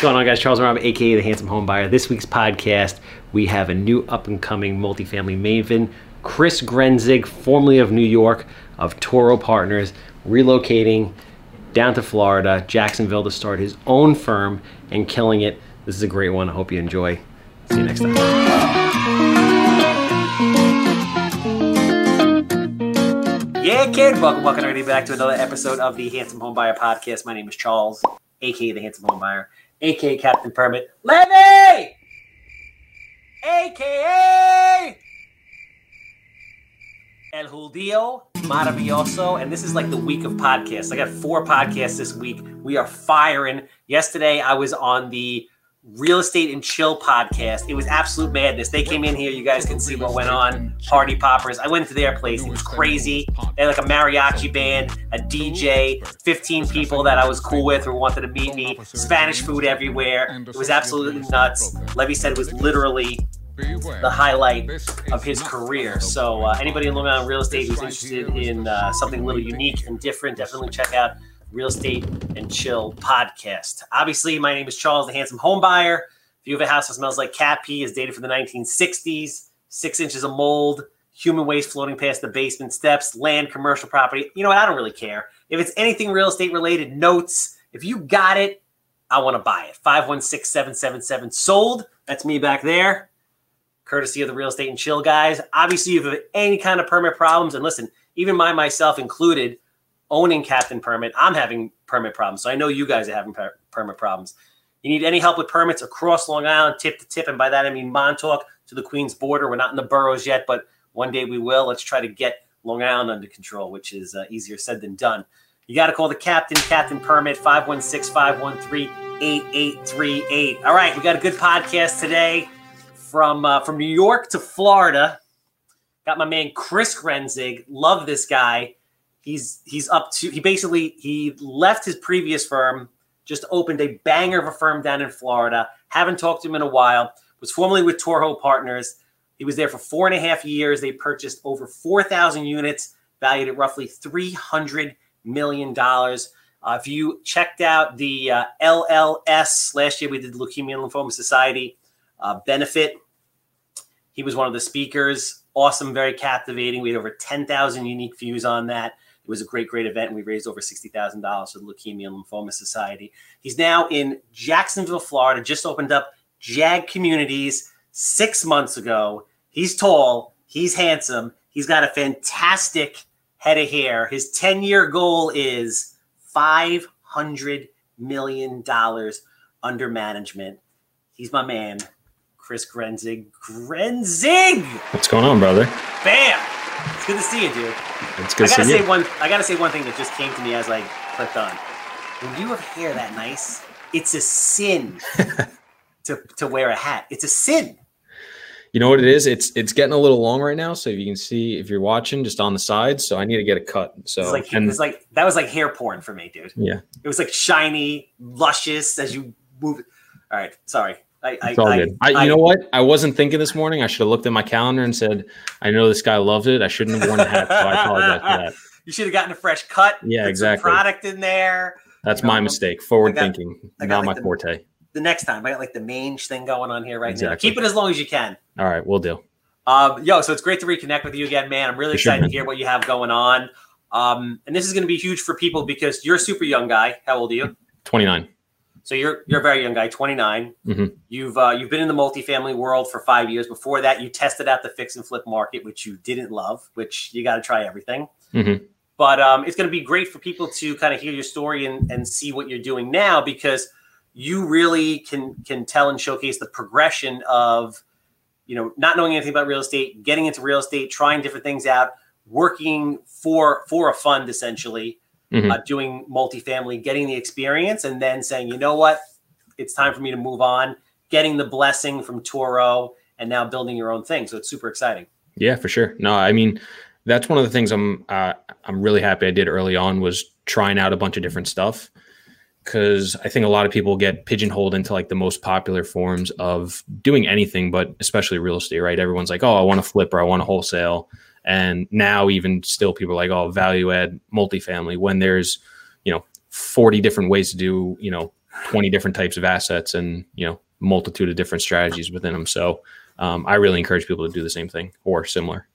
Going on, guys? Charles Weinraub, aka the Handsome Home Buyer. This week's podcast, we have a new up and coming multifamily maven, Chris Grenzig, formerly of New York, of Toro Partners, relocating down to Florida, Jacksonville, to start his own firm and killing it. This is a great one. I hope you enjoy. See you next time. Yeah, kid. Welcome, welcome everybody back to another episode of the Handsome Home Buyer podcast. My name is Charles, aka the Handsome Home Buyer, aka Captain Permit. Levy! aka El Julio Maravilloso. And this is like the week of podcasts. I got four podcasts this week. We are firing. Yesterday, I was on the Real Estate and Chill podcast. It was absolute madness. They came in here. You guys can see what went on. Party poppers. I went to their place. It was crazy. They had like a mariachi band, a DJ, 15 people that I was cool with who wanted to meet me. Spanish food everywhere. It was absolutely nuts. Levy said it was literally the highlight of his career. So uh, anybody in Long Island real estate who's interested in uh, something a little unique and different, definitely check out Real Estate and Chill podcast. Obviously, my name is Charles, the handsome home buyer. If you have a house that smells like cat pee, is dated from the 1960s, six inches of mold, human waste floating past the basement steps, land, commercial property. You know what? I don't really care. If it's anything real estate related, notes, if you got it, I want to buy it. 516 777 sold. That's me back there courtesy of the real estate and chill guys. Obviously, if you have any kind of permit problems, and listen, even my myself included, owning Captain Permit, I'm having permit problems. So I know you guys are having per- permit problems. You need any help with permits across Long Island, tip to tip, and by that I mean Montauk to the Queens border. We're not in the boroughs yet, but one day we will. Let's try to get Long Island under control, which is uh, easier said than done. You got to call the captain, Captain Permit, 516 513 8838. All right, we got a good podcast today from uh, from New York to Florida. Got my man Chris Grenzig. Love this guy. He's he's up to he basically he left his previous firm, just opened a banger of a firm down in Florida. Haven't talked to him in a while. Was formerly with Toro Partners. He was there for four and a half years. They purchased over four thousand units, valued at roughly three hundred million dollars. Uh, if you checked out the uh, LLS last year, we did the Leukemia and Lymphoma Society uh, benefit. He was one of the speakers. Awesome, very captivating. We had over 10,000 unique views on that. It was a great, great event. And we raised over $60,000 for the Leukemia and Lymphoma Society. He's now in Jacksonville, Florida, just opened up JAG Communities six months ago. He's tall, he's handsome, he's got a fantastic head of hair. His 10 year goal is $500 million under management. He's my man, Chris Grenzig. Grenzig! What's going on, brother? Bam! Good to see you, dude. It's good I gotta to see say you. one. I gotta say one thing that just came to me as I clicked on. When you have hair that nice, it's a sin to to wear a hat. It's a sin. You know what it is? It's it's getting a little long right now. So if you can see, if you're watching, just on the sides. So I need to get a cut. So It's like and it was like that was like hair porn for me, dude. yeah, It was like shiny, luscious as you move. All right, sorry. I, I, it's all good. I, you know what? I wasn't thinking this morning. I should have looked at my calendar and said, I know this guy loved it. I shouldn't have worn a hat. So I apologize for that. You should have gotten a fresh cut. Yeah, exactly. product in there. That's You know, my mistake. Forward got- thinking, I got not like my the- forte. The next time, I got like the mange thing going on here right now. Exactly. Keep it as long as you can. All right, we'll do. Um, yo, so it's great to reconnect with you again, man. I'm really For excited man. to hear what you have going on. Um, and this is going to be huge for people because you're a super young guy. How old are you? 29. So you're you're a very young guy, 29. Mhm. You've uh, you've been in the multifamily world for five years. Before that, you tested out the fix and flip market, which you didn't love. Which you got to try everything. Mhm. But um, it's going to be great for people to kind of hear your story and, and see what you're doing now because you really can can tell and showcase the progression of you know not knowing anything about real estate, getting into real estate, trying different things out, working for for a fund essentially, Mhm. uh, doing multifamily, getting the experience, and then saying, you know what, it's time for me to move on, getting the blessing from Toro, and now building your own thing. So it's super exciting. Yeah, for sure. No, I mean, that's one of the things I'm uh, I'm really happy I did early on was trying out a bunch of different stuff because I think a lot of people get pigeonholed into like the most popular forms of doing anything, but especially real estate, right? Everyone's like, oh, I want to flip or I want to wholesale, and now even still people are like, oh, value add multifamily when there's you know 40 different ways to do you know 20 different types of assets and, you know, multitude of different strategies within them. So um, I really encourage people to do the same thing or similar.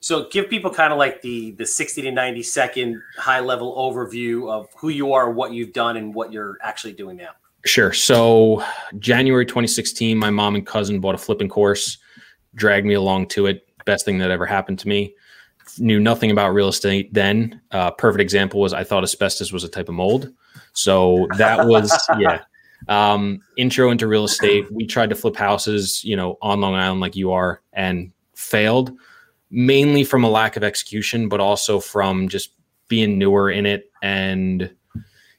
So give people kind of like the the 60 to 90 second high level overview of who you are, what you've done, and what you're actually doing now. Sure. So January 2016, my mom and cousin bought a flipping course, dragged me along to it. Best thing that ever happened to me. Knew nothing about real estate then. Uh, perfect example was I thought asbestos was a type of mold. So that was yeah. Um, intro into real estate. We tried to flip houses, you know, on Long Island like you are, and failed mainly from a lack of execution, but also from just being newer in it and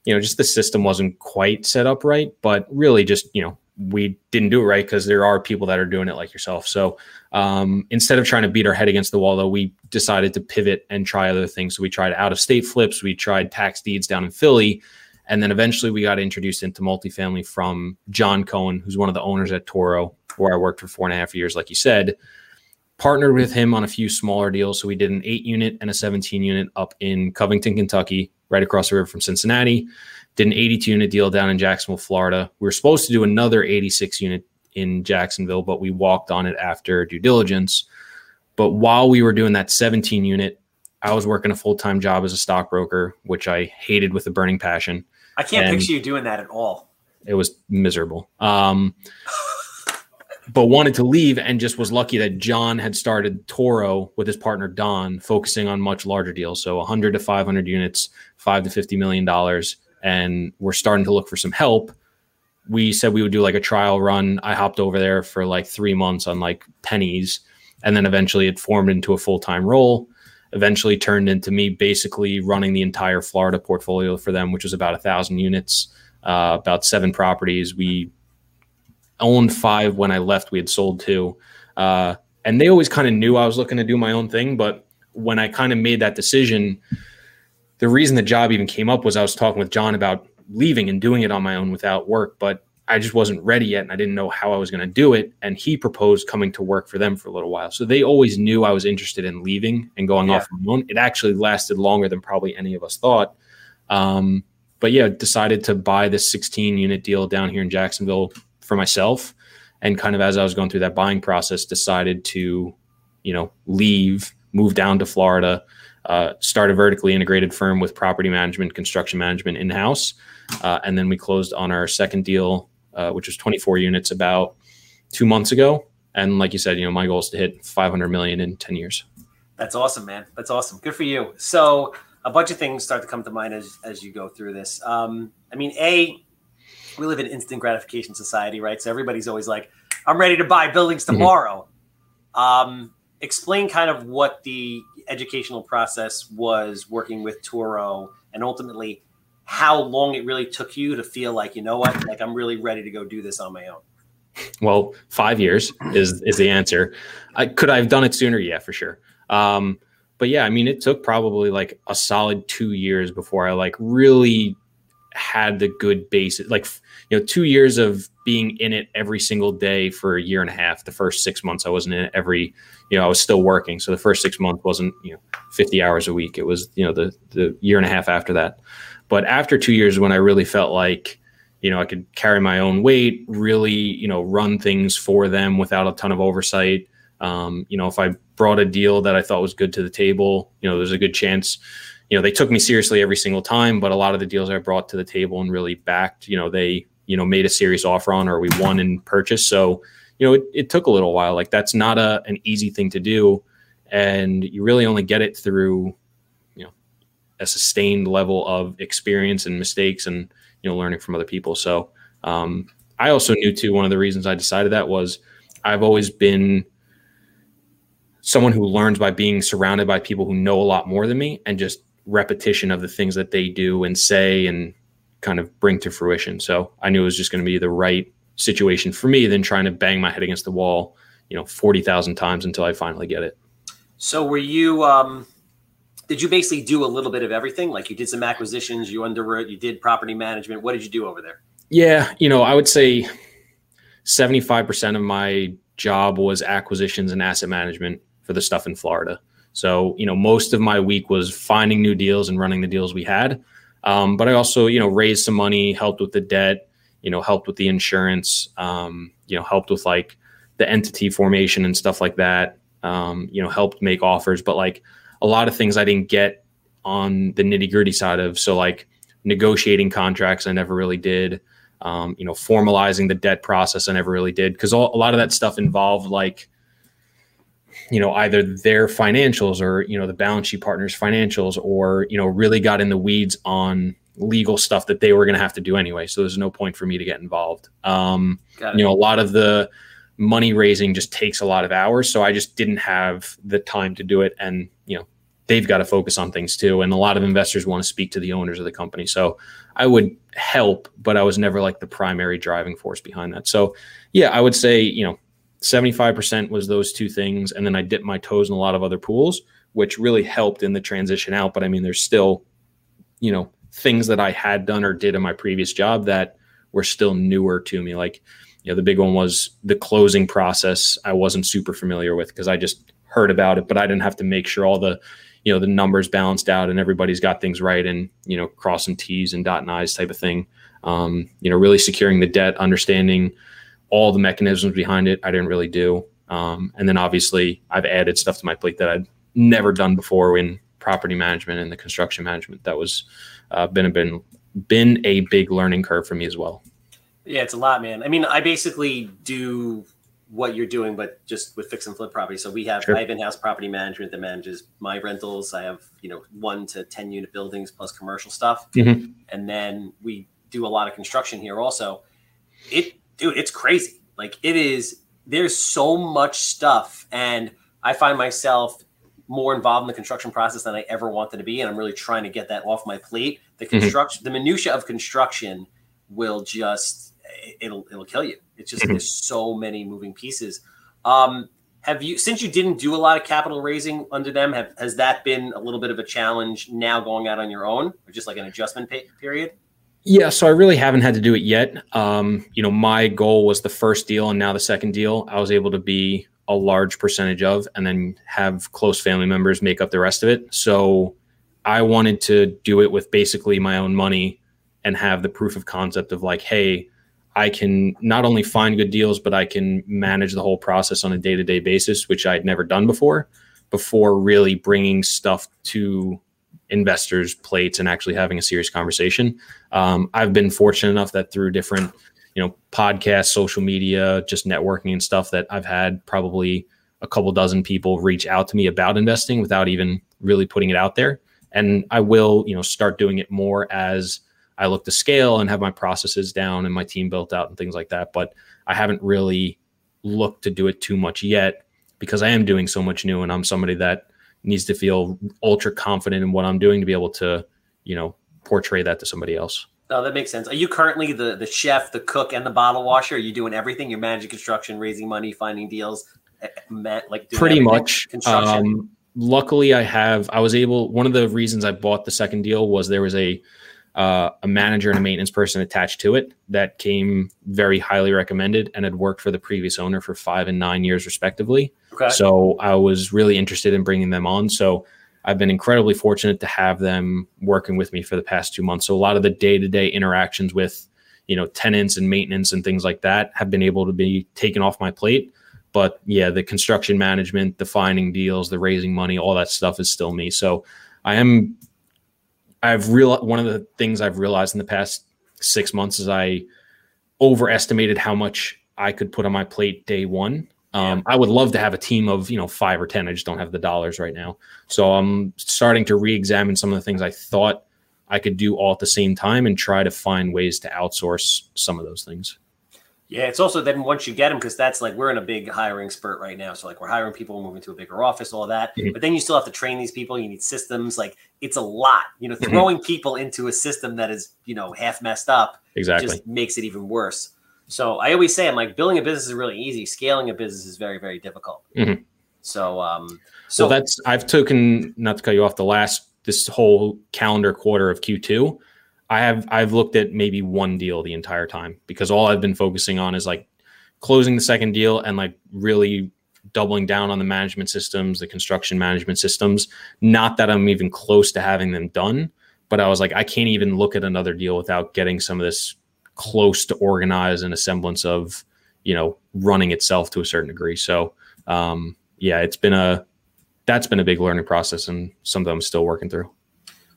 you know just the system wasn't quite set up right but really just you know we didn't do it right because there are people that are doing it like yourself so um, instead of trying to beat our head against the wall though we decided to pivot and try other things so we tried out of state flips we tried tax deeds down in philly and then eventually we got introduced into multifamily from john cohen who's one of the owners at toro where i worked for four and a half years like you said partnered with him on a few smaller deals. So we did an eight unit and a 17 unit up in Covington, Kentucky, right across the river from Cincinnati. Did an 82 unit deal down in Jacksonville, Florida. We were supposed to do another 86 unit in Jacksonville, but we walked on it after due diligence. But while we were doing that 17 unit, I was working a full time job as a stockbroker, which I hated with a burning passion. I can't and picture you doing that at all. It was miserable. Um, but wanted to leave and just was lucky that John had started Toro with his partner Don, focusing on much larger deals. So 100 to 500 units, five to 50 million dollars. And we're starting to look for some help. We said we would do like a trial run. I hopped over there for like three months on like pennies. And then eventually it formed into a full time role. Eventually turned into me basically running the entire Florida portfolio for them, which was about a thousand units, uh, about seven properties. We owned five when I left. We had sold two. Uh, and they always kind of knew I was looking to do my own thing. But when I kind of made that decision, the reason the job even came up was I was talking with John about leaving and doing it on my own without work. But I just wasn't ready yet and I didn't know how I was going to do it. And he proposed coming to work for them for a little while. So they always knew I was interested in leaving and going yeah. off on my own. It actually lasted longer than probably any of us thought. Um, but yeah, decided to buy this 16 unit deal down here in Jacksonville for myself and kind of as I was going through that buying process, decided to, you know, leave, move down to Florida, uh, start a vertically integrated firm with property management, construction management in house, uh, and then we closed on our second deal, uh, which was 24 units, about two months ago. And like you said, you know, my goal is to hit 500 million in 10 years. That's awesome, man. That's awesome. Good for you. So a bunch of things start to come to mind as as you go through this. Um, I mean, a we live in instant gratification society, right? So everybody's always like, I'm ready to buy buildings mm-hmm. tomorrow. Mm-hmm. Um, explain kind of what the educational process was working with Toro and ultimately how long it really took you to feel like, you know what, like I'm really ready to go do this on my own. Well, five years is is the answer. I, could I have done it sooner? Yeah, for sure. Um, but yeah, I mean, it took probably like a solid two years before I like really had the good basis like you know two years of being in it every single day for a year and a half the first six months i wasn't in it every you know i was still working. So the first six months wasn't you know 50 hours a week. It was you know the the year and a half after that. But after two years when i really felt like you know i could carry my own weight really you know run things for them without a ton of oversight. Um, you know if i brought a deal that i thought was good to the table you know there's a good chance you know, they took me seriously every single time, but a lot of the deals I brought to the table and really backed, you know, they, you know, made a serious offer on or we won in purchase. So, you know, it, it took a little while. Like that's not a an easy thing to do. And you really only get it through, you know, a sustained level of experience and mistakes and, you know, learning from other people. So um, I also knew too, one of the reasons I decided that was I've always been someone who learns by being surrounded by people who know a lot more than me and just repetition of the things that they do and say and kind of bring to fruition. So I knew it was just going to be the right situation for me than trying to bang my head against the wall, you know, 40,000 times until I finally get it. So were you, um, did you basically do a little bit of everything? Like you did some acquisitions, you underwrote, you did property management. What did you do over there? Yeah. You know, I would say 75% of my job was acquisitions and asset management for the stuff in Florida. So, you know, most of my week was finding new deals and running the deals we had. Um, but I also, you know, raised some money, helped with the debt, you know, helped with the insurance, um, you know, helped with like the entity formation and stuff like that. Um, you know, helped make offers, but like a lot of things I didn't get on the nitty gritty side of. So like negotiating contracts, I never really did. Um, you know, formalizing the debt process, I never really did because a lot of that stuff involved like, you know, either their financials or you know the balance sheet partners' financials, or you know, really got in the weeds on legal stuff that they were going to have to do anyway. So there's no point for me to get involved. Um, you know, a lot of the money raising just takes a lot of hours, so I just didn't have the time to do it, and you know, they've got to focus on things too. And a lot of investors want to speak to the owners of the company. So I would help, but I was never like the primary driving force behind that. So yeah, I would say, you know, 75% was those two things. And then I dipped my toes in a lot of other pools, which really helped in the transition out. But I mean, there's still, you know, things that I had done or did in my previous job that were still newer to me. Like, you know, the big one was the closing process. I wasn't super familiar with because I just heard about it, but I didn't have to make sure all the you know the numbers balanced out and everybody's got things right and you know crossing t's and dotting i's type of thing um, you know really securing the debt understanding all the mechanisms behind it i didn't really do um, and then obviously i've added stuff to my plate that i'd never done before in property management and the construction management that was uh, been a been been a big learning curve for me as well yeah it's a lot man i mean i basically do what you're doing, but just with fix and flip property. So we have sure. I have in-house property management that manages my rentals. I have you know one to ten unit buildings plus commercial stuff, mm-hmm. and then we do a lot of construction here also. It dude, it's crazy. Like it is. There's so much stuff, and I find myself more involved in the construction process than I ever wanted to be, and I'm really trying to get that off my plate. The construction, mm-hmm. the minutia of construction, will just it'll it'll kill you. It's just mm-hmm. there's so many moving pieces. Um, have you since you didn't do a lot of capital raising under them? Have has that been a little bit of a challenge now going out on your own, or just like an adjustment pay- period? Yeah, so I really haven't had to do it yet. Um, you know, my goal was the first deal, and now the second deal. I was able to be a large percentage of, and then have close family members make up the rest of it. So I wanted to do it with basically my own money and have the proof of concept of like, hey, I can not only find good deals, but I can manage the whole process on a day to day basis, which I'd never done before, before really bringing stuff to investors' plates and actually having a serious conversation. Um, I've been fortunate enough that through different, you know, podcasts, social media, just networking and stuff, that I've had probably a couple dozen people reach out to me about investing without even really putting it out there. And I will, you know, start doing it more as I look to scale and have my processes down and my team built out and things like that. But I haven't really looked to do it too much yet because I am doing so much new and I'm somebody that needs to feel ultra confident in what I'm doing to be able to, you know, portray that to somebody else. No, that makes sense. Are you currently the the chef, the cook, and the bottle washer? Are you doing everything? You're managing construction, raising money, finding deals, eh, eh, like pretty everything? much. Um, luckily, I have. I was able. One of the reasons I bought the second deal was there was a uh, a manager and a maintenance person attached to it that came very highly recommended and had worked for the previous owner for five and nine years respectively. Okay. So I was really interested in bringing them on. So I've been incredibly fortunate to have them working with me for the past two months. So a lot of the day to day interactions with you know tenants and maintenance and things like that have been able to be taken off my plate. But yeah, the construction management, the finding deals, the raising money, all that stuff is still me. So I am I've real one of the things I've realized in the past six months is I overestimated how much I could put on my plate day one. Um, I would love to have a team of you know five or ten. I just don't have the dollars right now, so I'm starting to re-examine some of the things I thought I could do all at the same time and try to find ways to outsource some of those things. Yeah, it's also then once you get them, because that's like we're in a big hiring spurt right now. So like we're hiring people, moving to a bigger office, all that. Mm-hmm. But then you still have to train these people. You need systems. Like it's a lot. You know, mm-hmm. throwing mm-hmm. people into a system that is you know half messed up exactly just makes it even worse. So I always say, I'm like building a business is really easy. Scaling a business is very very difficult. Mm-hmm. So um, so well, that's I've taken not to cut you off the last this whole calendar quarter of Q2 I have I've looked at maybe one deal the entire time because all I've been focusing on is like closing the second deal and like really doubling down on the management systems, the construction management systems. Not that I'm even close to having them done, but I was like, I can't even look at another deal without getting some of this close to organize and a semblance of you know running itself to a certain degree. So um, yeah, it's been a that's been a big learning process and something I'm still working through.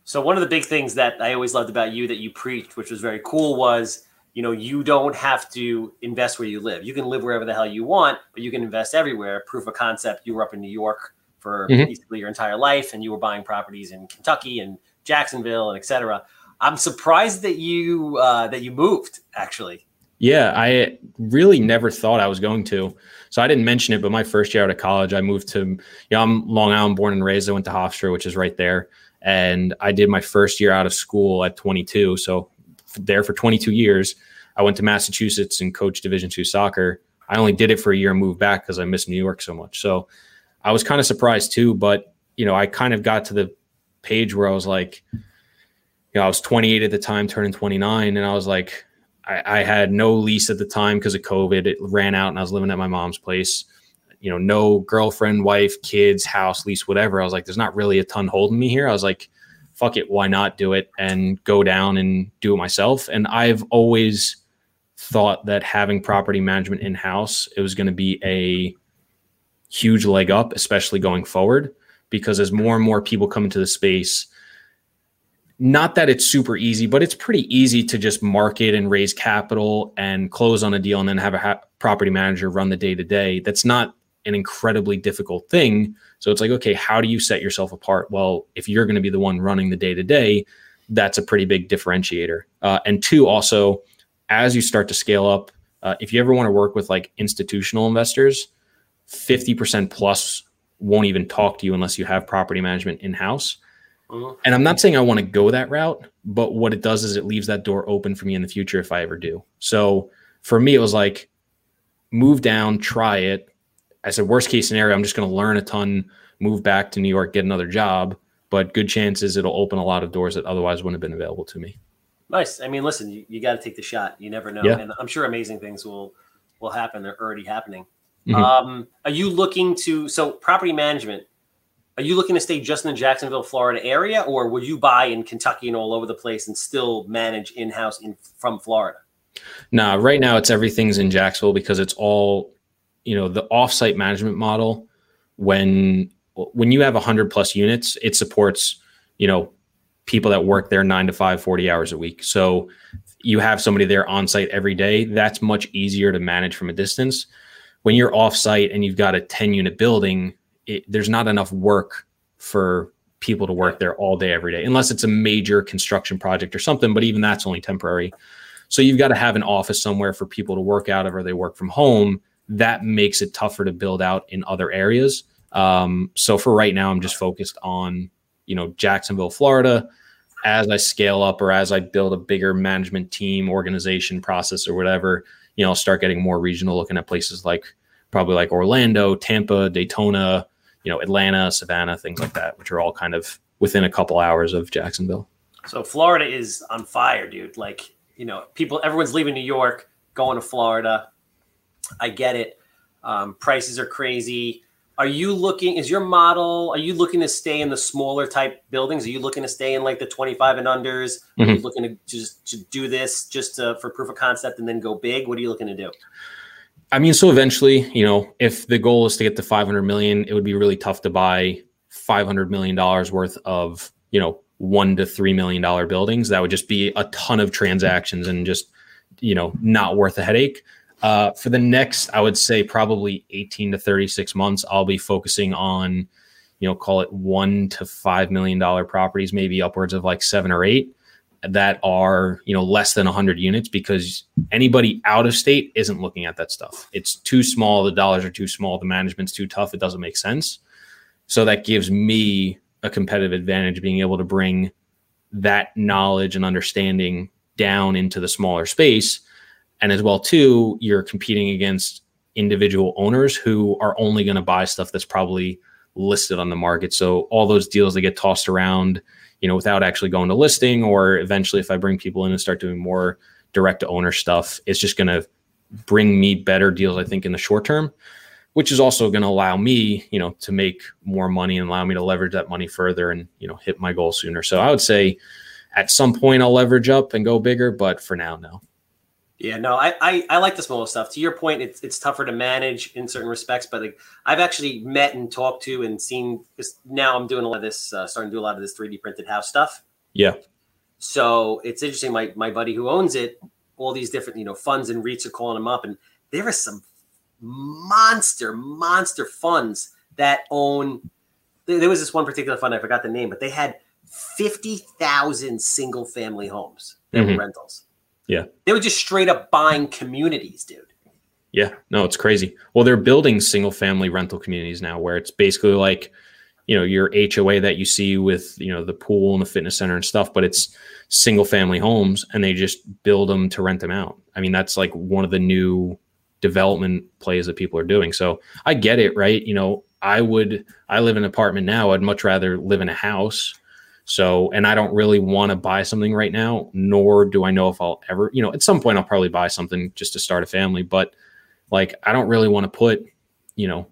So one of the big things that I always loved about you that you preached, which was very cool, was you know you don't have to invest where you live. You can live wherever the hell you want, but you can invest everywhere. Proof of concept. You were up in New York for mm-hmm. basically your entire life, and you were buying properties in Kentucky and Jacksonville and etc. I'm surprised that you uh, that you moved actually. Yeah, I really never thought I was going to. So I didn't mention it, but my first year out of college, I moved to, you know, I'm Long Island born and raised. I went to Hofstra, which is right there. And I did my first year out of school at 22. So there for 22 years, I went to Massachusetts and coached Division two soccer. I only did it for a year and moved back because I missed New York so much. So I was kind of surprised too. But, you know, I kind of got to the page where I was like, you know, I was 28 at the time, turning 29. And I was like, I, I had no lease at the time because of COVID. It ran out and I was living at my mom's place. You know, no girlfriend, wife, kids, house, lease, whatever. I was like, there's not really a ton holding me here. I was like, fuck it, why not do it and go down and do it myself? And I've always thought that having property management in house, it was going to be a huge leg up, especially going forward, because as more and more people come into the space, not that it's super easy, but it's pretty easy to just market and raise capital and close on a deal and then have a ha- property manager run the day to day. That's not an incredibly difficult thing. So it's like, okay, how do you set yourself apart? Well, if you're going to be the one running the day to day, that's a pretty big differentiator. Uh, and two, also, as you start to scale up, uh, if you ever want to work with like institutional investors, 50% plus won't even talk to you unless you have property management in house. Mm-hmm. And I'm not saying I want to go that route, but what it does is it leaves that door open for me in the future if I ever do. So for me, it was like move down, try it. I said, worst case scenario, I'm just going to learn a ton, move back to New York, get another job. But good chances it'll open a lot of doors that otherwise wouldn't have been available to me. Nice. I mean, listen, you, you got to take the shot. You never know, yeah. and I'm sure amazing things will will happen. They're already happening. Mm-hmm. Um, are you looking to so property management? Are you looking to stay just in the Jacksonville, Florida area, or would you buy in Kentucky and all over the place and still manage in house in from Florida? Nah, right now it's everything's in Jacksonville because it's all, you know, the offsite management model. When when you have hundred plus units, it supports, you know, people that work there nine to five, 40 hours a week. So you have somebody there on site every day. That's much easier to manage from a distance. When you're off site and you've got a 10 unit building, it, there's not enough work for people to work there all day every day unless it's a major construction project or something but even that's only temporary so you've got to have an office somewhere for people to work out of or they work from home that makes it tougher to build out in other areas um, so for right now i'm just focused on you know jacksonville florida as i scale up or as i build a bigger management team organization process or whatever you know i'll start getting more regional looking at places like probably like orlando tampa daytona you know, Atlanta, Savannah, things like that, which are all kind of within a couple hours of Jacksonville. So Florida is on fire, dude. Like, you know, people, everyone's leaving New York, going to Florida. I get it. Um, prices are crazy. Are you looking, is your model, are you looking to stay in the smaller type buildings? Are you looking to stay in like the 25 and unders? Mm-hmm. Are you mm-hmm. looking to just to do this just to, for proof of concept and then go big? What are you looking to do? I mean, so eventually, you know, if the goal is to get to 500 million, it would be really tough to buy 500 million dollars worth of, you know, one to three million dollar buildings. That would just be a ton of transactions and just, you know, not worth a headache. Uh, for the next, I would say probably 18 to 36 months, I'll be focusing on, you know, call it one to five million dollar properties, maybe upwards of like seven or eight that are you know less than 100 units because anybody out of state isn't looking at that stuff. It's too small the dollars are too small the management's too tough it doesn't make sense. So that gives me a competitive advantage being able to bring that knowledge and understanding down into the smaller space and as well too you're competing against individual owners who are only going to buy stuff that's probably listed on the market so all those deals that get tossed around you know, without actually going to listing, or eventually if I bring people in and start doing more direct owner stuff, it's just going to bring me better deals, I think, in the short term, which is also going to allow me, you know, to make more money and allow me to leverage that money further and, you know, hit my goal sooner. So I would say at some point I'll leverage up and go bigger, but for now, no. Yeah, no, I, I, I like the smaller stuff. To your point, it's it's tougher to manage in certain respects, but like, I've actually met and talked to and seen. Because now I'm doing a lot of this, uh, starting to do a lot of this 3D printed house stuff. Yeah. So it's interesting. My my buddy who owns it, all these different you know funds and REITs are calling him up, and there are some monster monster funds that own. There, was this one particular fund I forgot the name, but they had fifty thousand single family homes that Mhm. were rentals. Yeah. They were just straight up buying communities, dude. Yeah, no, it's crazy. Well, they're building single family rental communities now where it's basically like, you know, your HOA that you see with, you know, the pool and the fitness center and stuff, but it's single family homes and they just build them to rent them out. I mean, that's like one of the new development plays that people are doing. So I get it, right? You know, I would, I live in an apartment now. I'd much rather live in a house. So, and I don't really want to buy something right now, nor do I know if I'll ever, you know, at some point I'll probably buy something just to start a family, but like I don't really want to put, you know,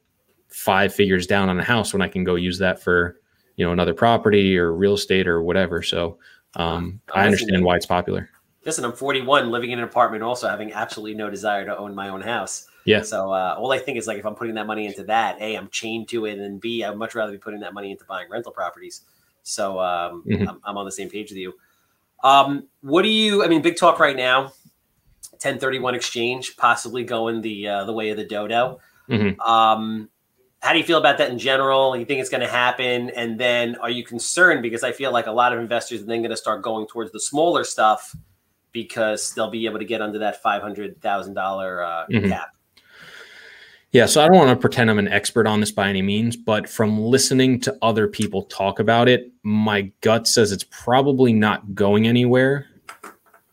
five figures down on a house when I can go use that for, you know, another property or real estate or whatever. So um, I understand why it's popular. Listen, I'm 41, living in an apartment, also having absolutely no desire to own my own house. Yeah. So uh, all I think is like if I'm putting that money into that, a I'm chained to it, and b I'd much rather be putting that money into buying rental properties. So um, Mhm. I'm, I'm on the same page with you. Um, what do you? I mean, big talk right now. 1031 exchange possibly going the uh, the way of the dodo. Mhm. Um, how do you feel about that in general? You think it's going to happen? And then are you concerned? Because I feel like a lot of investors are then going to start going towards the smaller stuff because they'll be able to get under that $500,000 uh, Mhm. cap. Yeah, so I don't want to pretend I'm an expert on this by any means, but from listening to other people talk about it, my gut says it's probably not going anywhere.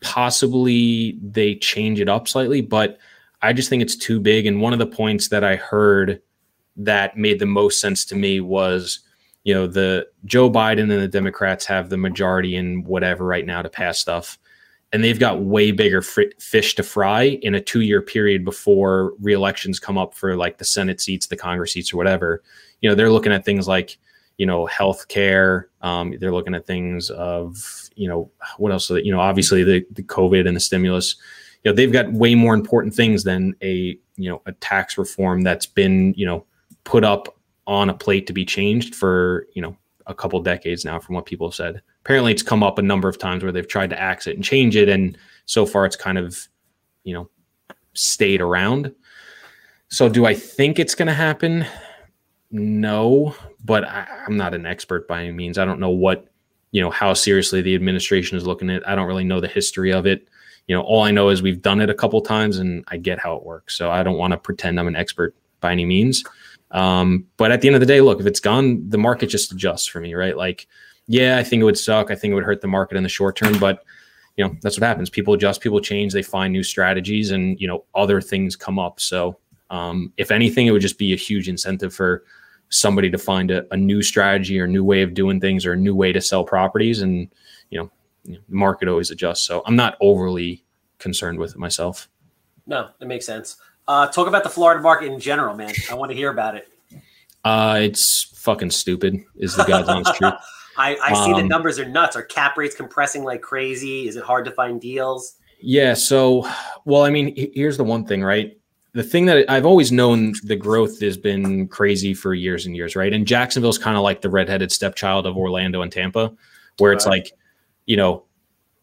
Possibly they change it up slightly, but I just think it's too big. And one of the points that I heard that made the most sense to me was, you know, the Joe Biden and the Democrats have the majority in whatever right now to pass stuff and they've got way bigger fish to fry in a two year period before re-elections come up for like the senate seats the congress seats or whatever. You know they're looking at things like you know health care um, they're looking at things of you know what else you know obviously the, the covid and the stimulus. You know they've got way more important things than a you know a tax reform that's been you know put up on a plate to be changed for you know a couple decades now from what people have said apparently it's come up a number of times where they've tried to axe it and change it and so far it's kind of you know stayed around. So do i think it's going to happen? No but I, i'm not an expert by any means. I don't know what you know how seriously the administration is looking at i don't really know the history of it. You know all i know is we've done it a couple times and i get how it works. So i don't want to pretend i'm an expert by any means. Um, but at the end of the day look if it's gone the market just adjusts for me right? Like yeah, I think it would suck. I think it would hurt the market in the short term, but you know, that's what happens. People adjust, people change, they find new strategies and, you know, other things come up. So, um, if anything, it would just be a huge incentive for somebody to find a, a new strategy or new way of doing things or a new way to sell properties. And, you know, the market always adjusts. So I'm not overly concerned with it myself. No, it makes sense. Uh, talk about the Florida market in general, man. I want to hear about it. Uh, it's fucking stupid is the God's honest truth. I, I see the Um, numbers are nuts. Are cap rates compressing like crazy? Is it hard to find deals? Yeah. So, well, I mean, here's the one thing, right? The thing that I've always known the growth has been crazy for years and years, right? And Jacksonville's kind of like the redheaded stepchild of Orlando and Tampa, where it's Right. like, you know,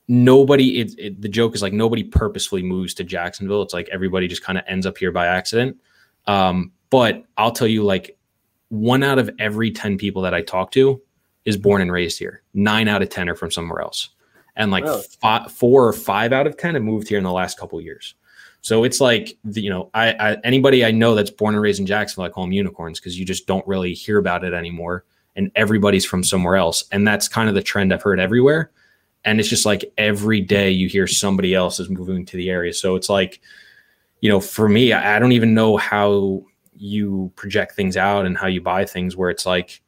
nobody, it, it, the joke is like nobody purposefully moves to Jacksonville. It's like everybody just kind of ends up here by accident. Um, but I'll tell you, like, one out of every 10 people that I talk to is born and raised here. Nine out of 10 are from somewhere else. And like Really? four or five out of 10 have moved here in the last couple of years. So it's like, the, you know, I, I anybody I know that's born and raised in Jacksonville, I call them unicorns because you just don't really hear about it anymore. And everybody's from somewhere else. And that's kind of the trend I've heard everywhere. And it's just like every day you hear somebody else is moving to the area. So it's like, you know, for me, I, I don't even know how you project things out and how you buy things where it's like,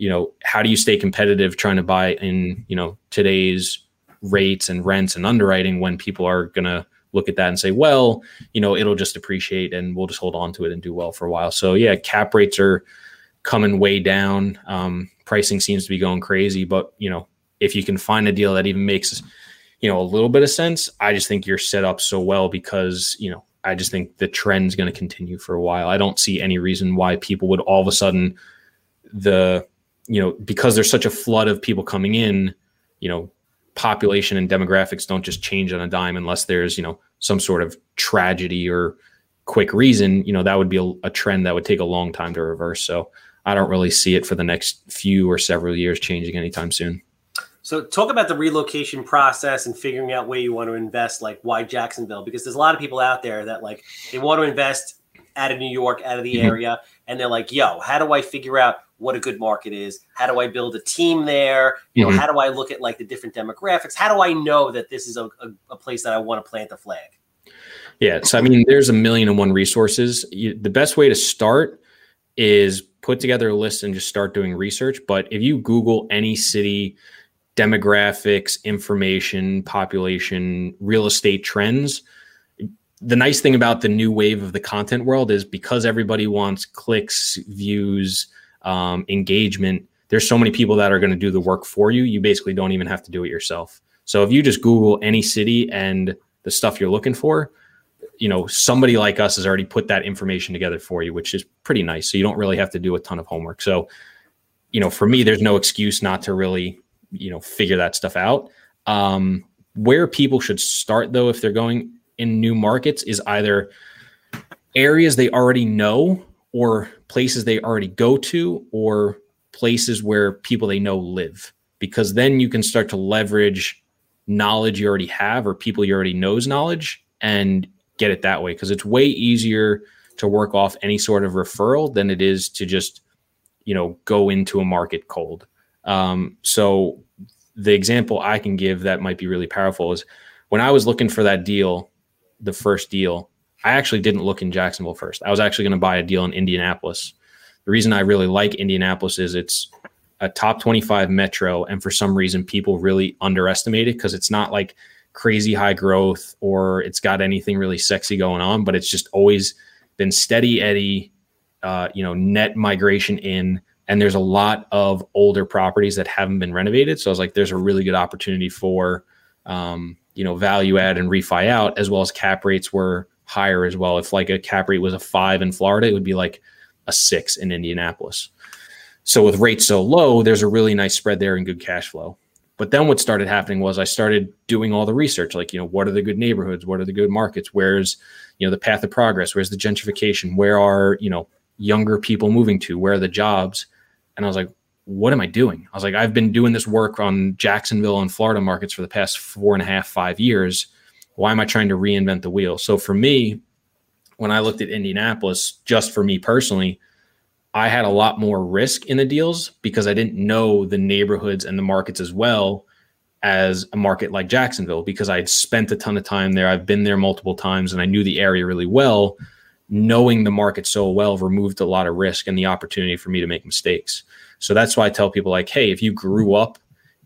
you know, how do you stay competitive trying to buy in, you know, today's rates and rents and underwriting when people are going to look at that and say, well, you know, it'll just appreciate and we'll just hold on to it and do well for a while. So yeah, cap rates are coming way down. Um, pricing seems to be going crazy, but you know, if you can find a deal that even makes, you know, a little bit of sense. I just think you're set up so well because, you know, I just think the trend's going to continue for a while. I don't see any reason why people would all of a sudden the you know because there's such a flood of people coming in, you know, population and demographics don't just change on a dime unless there's, you know, some sort of tragedy or quick reason, you know, that would be a, a trend that would take a long time to reverse. So I don't really see it for the next few or several years changing anytime soon. So talk about the relocation process and figuring out where you want to invest, like why Jacksonville? Because there's a lot of people out there that like they want to invest out of New York, out of the mm-hmm. area, and they're like, yo, how do I figure out what a good market is? How do I build a team there? You know, mm-hmm. how do I look at like the different demographics? How do I know that this is a, a, a place that I want to plant the flag? Yeah. So, I mean, there's a million and one resources. You, the best way to start is put together a list and just start doing research. But if you Google any city, demographics, information, population, real estate trends. The nice thing about the new wave of the content world is because everybody wants clicks, views, um, engagement, there's so many people that are going to do the work for you. You basically don't even have to do it yourself. So if you just Google any city and the stuff you're looking for, you know, somebody like us has already put that information together for you, which is pretty nice. So you don't really have to do a ton of homework. So, you know, for me, there's no excuse not to really you know figure that stuff out. Um, where people should start though, if they're going in new markets, is either areas they already know or places they already go to or places where people they know live. Because then you can start to leverage knowledge you already have or people you already knows knowledge and get it that way. Because it's way easier to work off any sort of referral than it is to just you know go into a market cold. Um, so the example I can give that might be really powerful is when I was looking for that deal, the first deal, I actually didn't look in Jacksonville first. I was actually going to buy a deal in Indianapolis. The reason I really like Indianapolis is it's a top 25 metro. And for some reason, people really underestimate it because it's not like crazy high growth or it's got anything really sexy going on, but it's just always been steady Eddie, uh, you know, net migration in and there's a lot of older properties that haven't been renovated. So I was like, there's a really good opportunity for, um, you know, value add and refi out, as well as cap rates were higher as well. If like a cap rate was a five in Florida, it would be like a six in Indianapolis. So with rates so low, there's a really nice spread there and good cash flow. But then what started happening was I started doing all the research, like, you know, what are the good neighborhoods? What are the good markets? Where's, you know, the path of progress? Where's the gentrification? Where are, you know, younger people moving to? Where are the jobs? And I was like, what am I doing? I was like, I've been doing this work on Jacksonville and Florida markets for the past four and a half, five years. Why am I trying to reinvent the wheel? So for me, when I looked at Indianapolis, just for me personally, I had a lot more risk in the deals because I didn't know the neighborhoods and the markets as well as a market like Jacksonville because I had spent a ton of time there. I've been there multiple times and I knew the area really well knowing the market so well removed a lot of risk and the opportunity for me to make mistakes. So that's why I tell people like, hey, if you grew up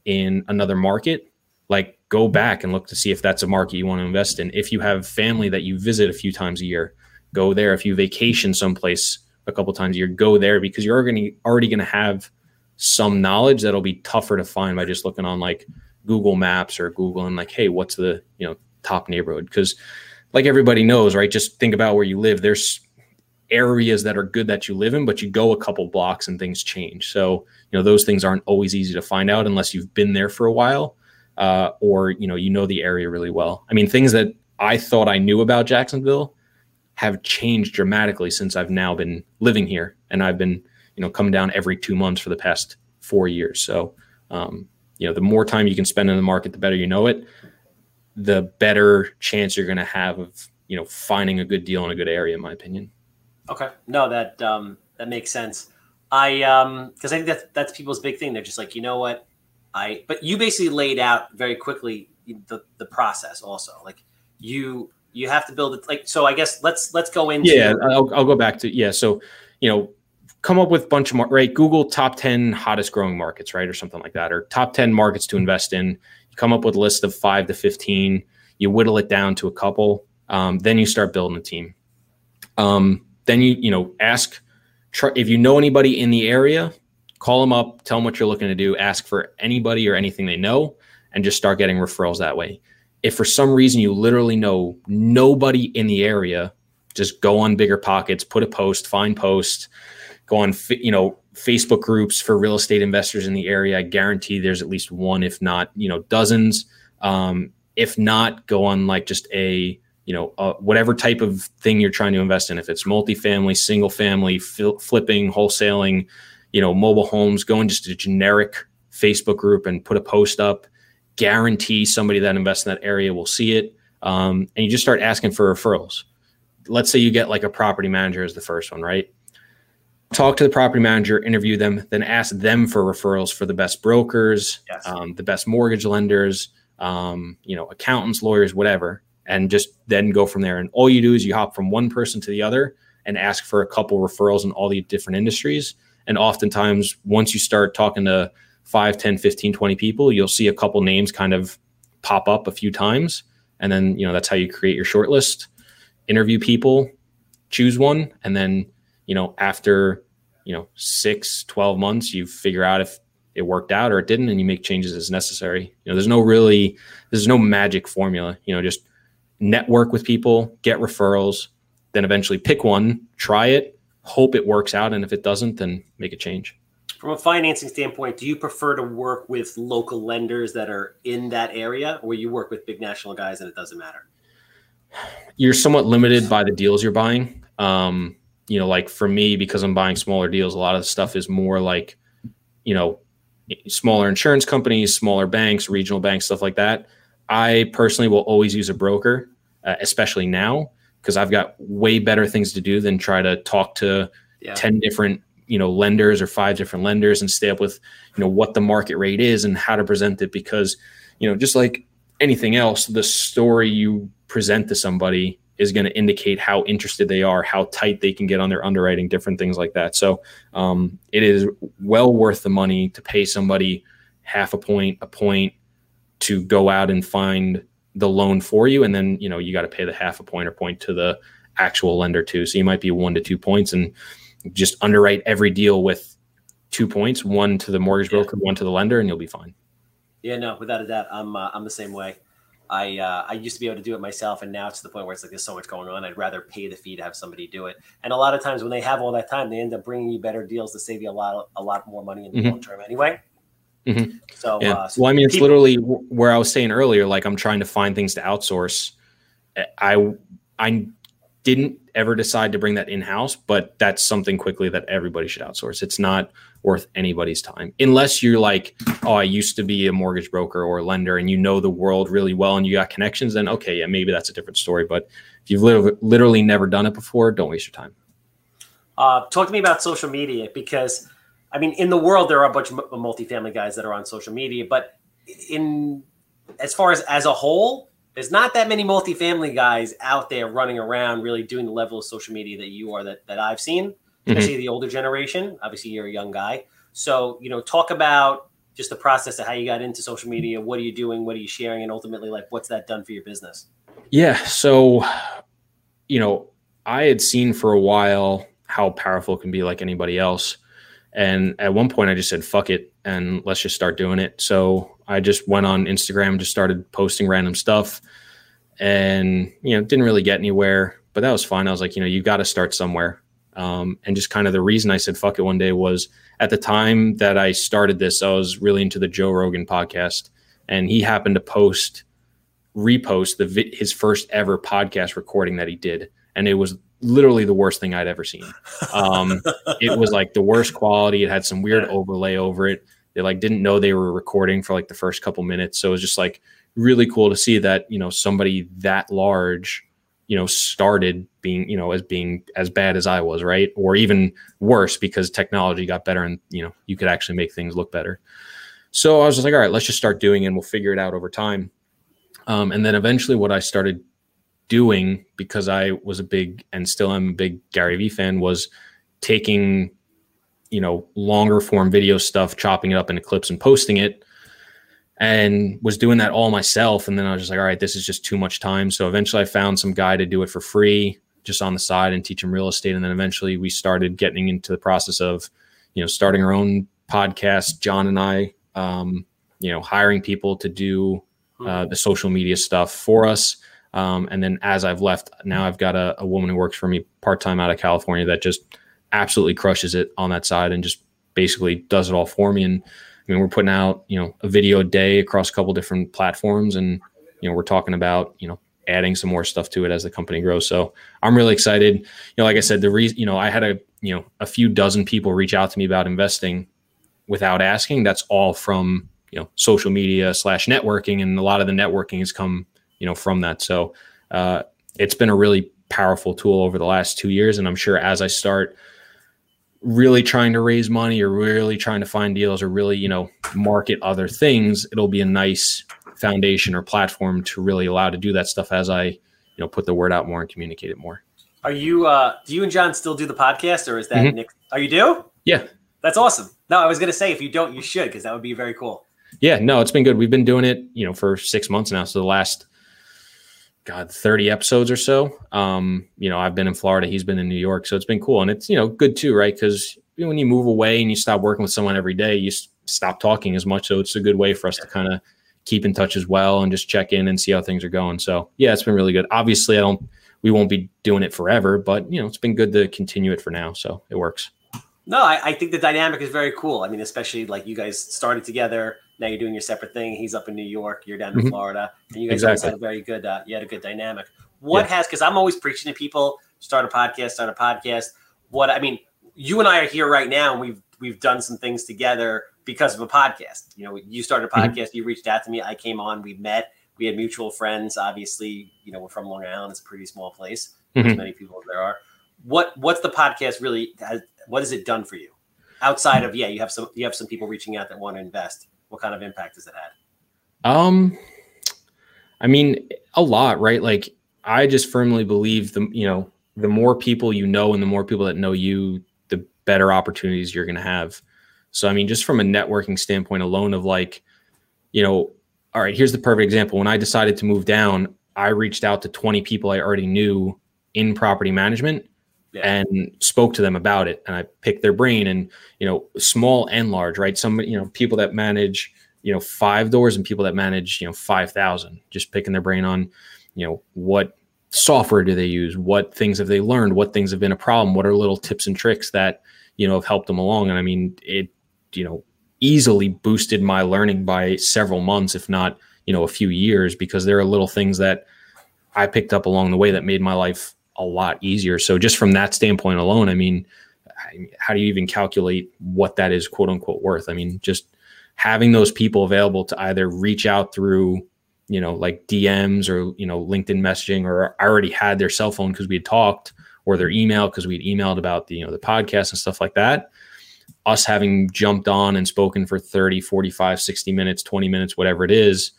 in another market, like go back and look to see if that's a market you want to invest in. If you have family that you visit a few times a year, go there. If you vacation someplace a couple times a year, go there because you're already already going to have some knowledge that'll be tougher to find by just looking on like Google Maps or Google and like, hey, what's the you know top neighborhood? Because like everybody knows, right? Just think about where you live. There's areas that are good that you live in, but you go a couple blocks and things change. So, you know, those things aren't always easy to find out unless you've been there for a while uh, or, you know, you know the area really well. I mean, things that I thought I knew about Jacksonville have changed dramatically since I've now been living here. And I've been, you know, coming down every two months for the past four years. So, um, you know, the more time you can spend in the market, the better you know it the better chance you're going to have of you know finding a good deal in a good area in my opinion okay no that um that makes sense i um because i think that's that's people's big thing they're just like you know what i but you basically laid out very quickly the the process also like you you have to build it like so i guess let's let's go into yeah i'll, I'll go back to yeah so you know come up with a bunch of right google top 10 hottest growing markets right or something like that or top 10 markets to invest in come up with a list of five to 15, you whittle it down to a couple, um, then you start building a team. Um, then you, you know, ask, if you know anybody in the area, call them up, tell them what you're looking to do, ask for anybody or anything they know, and just start getting referrals that way. If for some reason you literally know nobody in the area, just go on bigger pockets, put a post, find post, go on, you know, Facebook groups for real estate investors in the area. I guarantee there's at least one, if not, you know, dozens. Um, if not, go on like just a, you know, uh, whatever type of thing you're trying to invest in. If it's multifamily, single family, fl- flipping, wholesaling, you know, mobile homes, go in just a generic Facebook group and put a post up. Guarantee somebody that invests in that area will see it. Um, and you just start asking for referrals. Let's say you get like a property manager as the first one, right? talk to the property manager, interview them, then ask them for referrals for the best brokers, yes. um, the best mortgage lenders, um, you know, accountants, lawyers, whatever, and just then go from there. And all you do is you hop from one person to the other and ask for a couple referrals in all the different industries. And oftentimes, once you start talking to 5, 10, 15, 20 people, you'll see a couple names kind of pop up a few times. And then, you know, that's how you create your short list, interview people, choose one, and then you know, after, you know, six, 12 months, you figure out if it worked out or it didn't, and you make changes as necessary. You know, there's no really, there's no magic formula, you know, just network with people, get referrals, then eventually pick one, try it, hope it works out. And if it doesn't, then make a change. From a financing standpoint, do you prefer to work with local lenders that are in that area, or you work with big national guys and it doesn't matter? You're somewhat limited by the deals you're buying. Um, you know, like for me, because I'm buying smaller deals, a lot of the stuff is more like, you know, smaller insurance companies, smaller banks, regional banks, stuff like that. I personally will always use a broker, uh, especially now, because I've got way better things to do than try to talk to yeah. 10 different, you know, lenders or five different lenders and stay up with, you know, what the market rate is and how to present it. Because, you know, just like anything else, the story you present to somebody is going to indicate how interested they are, how tight they can get on their underwriting, different things like that. So um, it is well worth the money to pay somebody half a point, a point to go out and find the loan for you, and then you know you got to pay the half a point or point to the actual lender too. So you might be one to two points, and just underwrite every deal with two points, one to the mortgage broker, one to the lender, and you'll be fine. Yeah, no, without a doubt, I'm uh, I'm the same way. I uh, I used to be able to do it myself, and now it's to the point where it's like there's so much going on. I'd rather pay the fee to have somebody do it. And a lot of times when they have all that time, they end up bringing you better deals to save you a lot a lot more money in the mm-hmm. long term anyway. Mm-hmm. So, yeah. uh, so, well, I mean, it's people- literally where I was saying earlier. Like I'm trying to find things to outsource. I I didn't ever decide to bring that in house, but that's something quickly that everybody should outsource. It's not worth anybody's time unless you're like, oh, I used to be a mortgage broker or a lender and you know the world really well and you got connections. Then okay, yeah, maybe that's a different story. But if you've literally never done it before, don't waste your time. Uh, talk to me about social media because, I mean, in the world there are a bunch of multifamily guys that are on social media, but in as far as as a whole, there's not that many multifamily guys out there running around really doing the level of social media that you are that, that I've seen, mm-hmm. especially mm-hmm. the older generation. Obviously, you're a young guy. So, you know, talk about just the process of how you got into social media. What are you doing? What are you sharing? And ultimately, like, what's that done for your business? Yeah. So, you know, I had seen for a while how powerful it can be like anybody else. And at one point, I just said, fuck it, and let's just start doing it. So I just went on Instagram, just started posting random stuff, and you know didn't really get anywhere. But that was fine. I was like, you know, you got to start somewhere. Um, and just kind of the reason I said fuck it one day was at the time that I started this, I was really into the Joe Rogan podcast, and he happened to post repost the his first ever podcast recording that he did, and it was literally the worst thing I'd ever seen. Um, it was like the worst quality. It had some weird overlay over it. They like didn't know they were recording for like the first couple minutes. So it was just like really cool to see that, you know, somebody that large, you know, started being, you know, as being as bad as I was, right? Or even worse because technology got better and, you know, you could actually make things look better. So I was just like, all right, let's just start doing it and we'll figure it out over time. Um, and then eventually what I started doing because I was a big and still am a big Gary Vee fan was taking you know longer form video stuff chopping it up into clips and posting it and was doing that all myself and then i was just like all right this is just too much time so eventually i found some guy to do it for free just on the side and teach him real estate and then eventually we started getting into the process of you know starting our own podcast john and i um, you know, hiring people to do Hmm. uh, the social media stuff for us. Um, and then as I've left, now I've got a, a woman who works for me part time out of California that just absolutely crushes it on that side and just basically does it all for me. And I mean, we're putting out you know a video a day across a couple different platforms, and you know we're talking about you know adding some more stuff to it as the company grows. So I'm really excited. You know, like I said, the reason you know I had a you know a few dozen people reach out to me about investing without asking. That's all from you know social media slash networking, and a lot of the networking has come you know from that. So uh, it's been a really powerful tool over the last two years, and I'm sure as I start really trying to raise money or really trying to find deals or really you know market other things it'll be a nice foundation or platform to really allow to do that stuff as i you know put the word out more and communicate it more Are you? uh Do you and John still do the podcast, or is that Mhm. Nick? Are you do? yeah That's awesome. No, I was gonna say if you don't, you should because that would be very cool. yeah no it's been good we've been doing it you know for six months now so the last god 30 episodes or so. Um you know i've been in florida he's been in new york so it's been cool. And it's you know good too right? Because when you move away and you stop working with someone every day you stop talking as much. So it's a good way for us to kind of keep in touch as well and just check in and see how things are going. So yeah it's been really good. Obviously i don't we won't be doing it forever but you know it's been good to continue it for now so it works. No, I, I think the dynamic is very cool. I mean, especially like you guys started together. Now you're doing your separate thing. He's up in New York. You're down in Mhm. Florida, and you guys Exactly. had a very good. Uh, you had a good dynamic. What has because I'm always preaching to people: start a podcast, start a podcast. What I mean, you and I are here right now, and we've we've done some things together because of a podcast. You know, you started a Mhm. podcast. You reached out to me. I came on. We met. We had mutual friends. Obviously, you know, we're from Long Island. It's a pretty small place. As Mhm. many people as there are. What what's the podcast really? Has, what has it done for you? Outside of yeah, you have some you have some people reaching out that want to invest. What kind of impact has it had? Um, I mean, a lot, right? Like, I just firmly believe the you know the more people you know and the more people that know you, the better opportunities you're going to have. So, I mean, just from a networking standpoint alone, of like, you know, all right, here's the perfect example. When I decided to move down, I reached out to 20 people I already knew in property management Yeah. and spoke to them about it. And I picked their brain and, you know, small and large, right? Some, you know, people that manage, you know, five doors and people that manage, you know, 5,000, just picking their brain on, you know, what software do they use? What things have they learned? What things have been a problem? What are little tips and tricks that, you know, have helped them along? And I mean, it, you know, easily boosted my learning by several months, if not, you know, a few years, because there are little things that I picked up along the way that made my life a lot easier. So just from that standpoint alone, I mean, how do you even calculate what that is quote unquote worth? I mean, just having those people available to either reach out through, you know, like DMs or, you know, LinkedIn messaging, or I already had their cell phone because we had talked or their email because we'd emailed about the, you know, the podcast and stuff like that. Us having jumped on and spoken for 30, 45, 60 minutes, 20 minutes, whatever it is,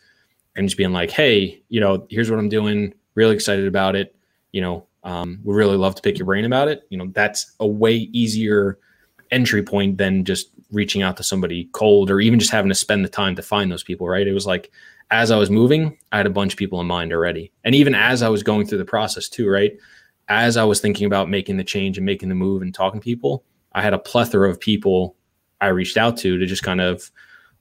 and just being like, hey, you know, here's what I'm doing. Really excited about it. You know, um, would really love to pick your brain about it. You know, that's a way easier entry point than just reaching out to somebody cold or even just having to spend the time to find those people, right? It was like as I was moving, I had a bunch of people in mind already. And even as I was going through the process too, right? As I was thinking about making the change and making the move and talking to people, I had a plethora of people I reached out to to just kind of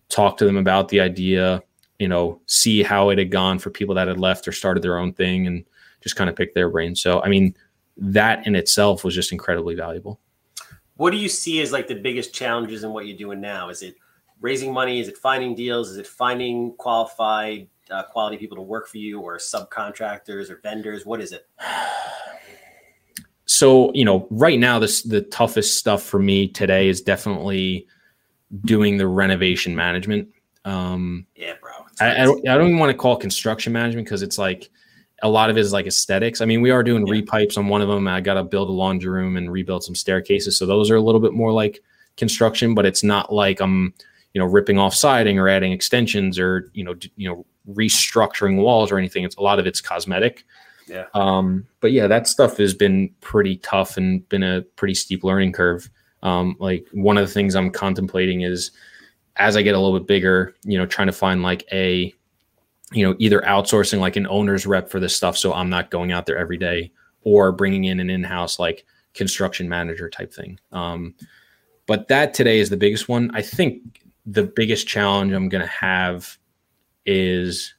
talk to them about the idea, you know, see how it had gone for people that had left or started their own thing and just kind of pick their brain. So, I mean, that in itself was just incredibly valuable. What do you see as like the biggest challenges in what you're doing now? Is it raising money? Is it finding deals? Is it finding qualified uh, quality people to work for you, or subcontractors or vendors? What is it? So, you know, right now, this the toughest stuff for me today is definitely doing the renovation management. Um, Yeah, bro. I, I, don't, I don't even want to call it construction management because it's like a lot of it is like aesthetics. I mean, we are doing Yeah. repipes on one of them. I got to build a laundry room and rebuild some staircases. So those are a little bit more like construction, but it's not like I'm, you know, ripping off siding or adding extensions or, you know, d- you know, restructuring walls or anything. It's a lot of it's cosmetic. Yeah. Um, but yeah, that stuff has been pretty tough and been a pretty steep learning curve. Um, like one of the things I'm contemplating is as I get a little bit bigger, you know, trying to find like a, you know, either outsourcing like an owner's rep for this stuff. So I'm not going out there every day or bringing in an in-house like construction manager type thing. Um, but that today is the biggest one. I think the biggest challenge I'm going to have is,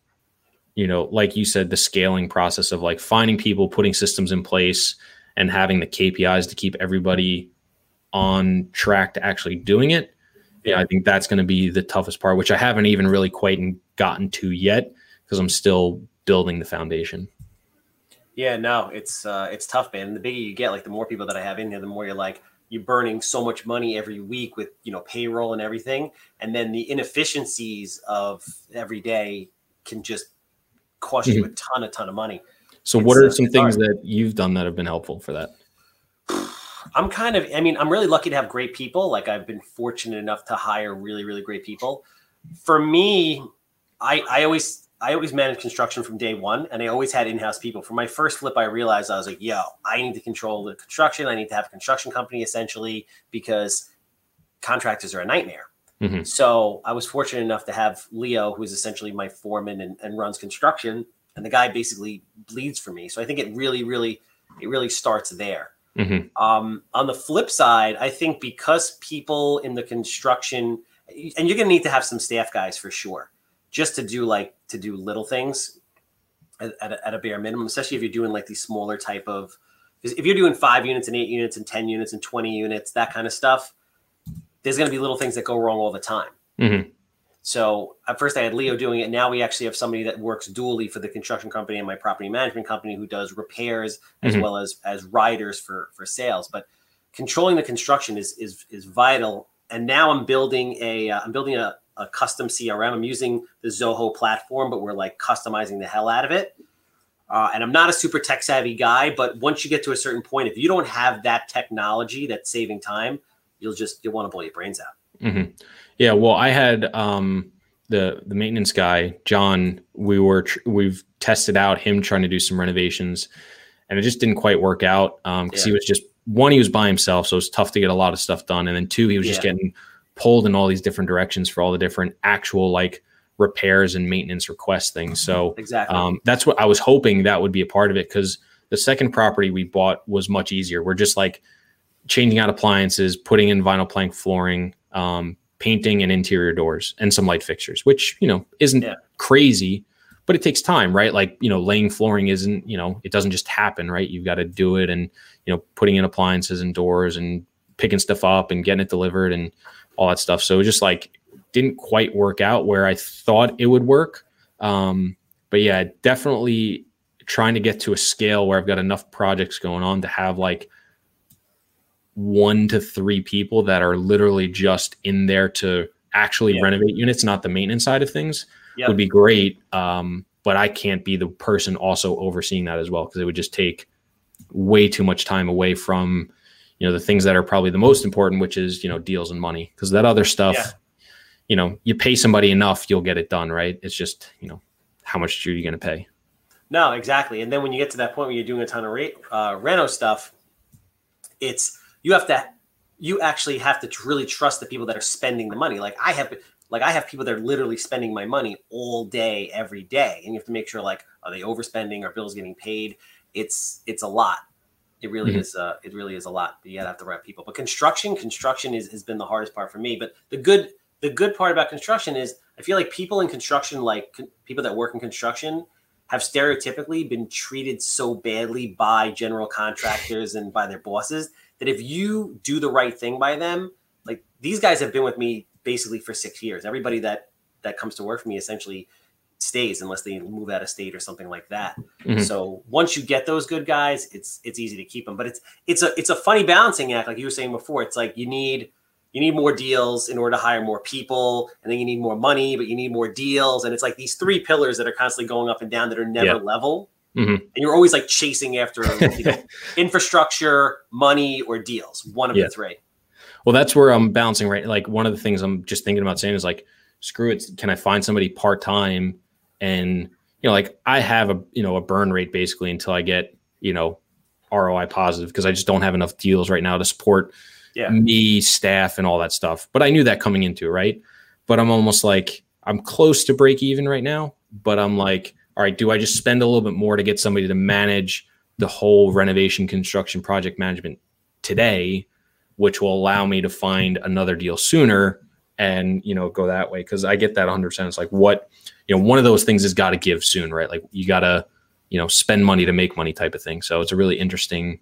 you know, like you said, the scaling process of like finding people, putting systems in place, and having the KPIs to keep everybody on track to actually doing it. Yeah, I think that's going to be the toughest part, which I haven't even really quite gotten to yet because I'm still building the foundation. Yeah, no, it's uh, it's tough, man. The bigger you get, like the more people that I have in here, the more you're like you're burning so much money every week with you know payroll and everything, and then the inefficiencies of every day can just cost mm-hmm. you a ton, a ton of money. So, it's, what are uh, some things hard. that you've done that have been helpful for that? I'm kind of, I mean, I'm really lucky to have great people. Like I've been fortunate enough to hire really, really great people. For me, I, I always I always managed construction from day one, and I always had in-house people. For my first flip, I realized I was like, "Yo, I need to control the construction. I need to have a construction company essentially because contractors are a nightmare." Mm-hmm. So I was fortunate enough to have Leo, who is essentially my foreman and, and runs construction, and the guy basically bleeds for me. So I think it really, really, it really starts there. Mm-hmm. Um, on the flip side, I think because people in the construction, and you're going to need to have some staff guys for sure just to do like to do little things at, at, a, at a bare minimum, especially if you're doing like these smaller type of if you're doing five units and eight units and 10 units and 20 units, that kind of stuff, there's going to be little things that go wrong all the time. Mm-hmm. So at first I had Leo doing it. Now we actually have somebody that works dually for the construction company and my property management company who does repairs as mm-hmm. well as as riders for for sales. But controlling the construction is is is vital. And now I'm building a am uh, building a, a custom CRM. I'm using the Zoho platform, but we're like customizing the hell out of it. Uh, and I'm not a super tech savvy guy, but once you get to a certain point, if you don't have that technology that's saving time, you'll just you'll want to blow your brains out. Mm-hmm. Yeah, well, I had um, the the maintenance guy, John. We were tr- we've tested out him trying to do some renovations, and it just didn't quite work out because um, yeah. he was just one he was by himself, so it was tough to get a lot of stuff done, and then two he was yeah. just getting pulled in all these different directions for all the different actual like repairs and maintenance request things. So exactly, um, that's what I was hoping that would be a part of it because the second property we bought was much easier. We're just like changing out appliances, putting in vinyl plank flooring, um, painting and interior doors, and some light fixtures, which you know isn't yeah. crazy, but it takes time, right? Like you know, laying flooring isn't you know it doesn't just happen, right? You've got to do it, and you know, putting in appliances and doors and picking stuff up and getting it delivered and all that stuff. So it just like didn't quite work out where I thought it would work. Um, but yeah, definitely trying to get to a scale where I've got enough projects going on to have like one to three people that are literally just in there to actually yeah. renovate units, not the maintenance side of things, yep. would be great. Um, but I can't be the person also overseeing that as well because it would just take way too much time away from you know the things that are probably the most important which is you know deals and money. Because that other stuff yeah. you know you pay somebody enough you'll get it done right? It's just you know how much are you going to pay? No exactly. And then when you get to that point where you're doing a ton of rate uh, reno stuff it's you have to you actually have to really trust the people that are spending the money. Like i have like i have people that are literally spending my money all day every day. And you have to make sure like are they overspending? Are bills getting paid? It's it's a lot it really mm-hmm. is. Uh, it really is a lot. But you gotta have the right people. But construction, construction is, has been the hardest part for me. But the good, the good part about construction is I feel like people in construction, like con- people that work in construction, have stereotypically been treated so badly by general contractors and by their bosses that if you do the right thing by them, like these guys have been with me basically for six years. Everybody that that comes to work for me essentially stays unless they move out of state or something like that. Mm-hmm. So once you get those good guys, it's it's easy to keep them. But it's it's a it's a funny balancing act, like you were saying before. It's like you need you need more deals in order to hire more people, and then you need more money, but you need more deals, and it's like these three pillars that are constantly going up and down that are never yeah. level. Mm-hmm. And you're always like chasing after you know, infrastructure, money, or deals. One of yeah. the three. Well, that's where I'm balancing right. Like one of the things I'm just thinking about saying is like, screw it. Can I find somebody part time and you know like i have a you know a burn rate basically until i get you know roi positive because i just don't have enough deals right now to support yeah. me staff and all that stuff. But i knew that coming into it right? But i'm almost like i'm close to break even right now but i'm like all right do i just spend a little bit more to get somebody to manage the whole renovation construction project management today which will allow me to find another deal sooner and you know go that way because I get that 100. percent It's like what you know, one of those things has got to give soon, right? Like you got to you know spend money to make money type of thing. So it's a really interesting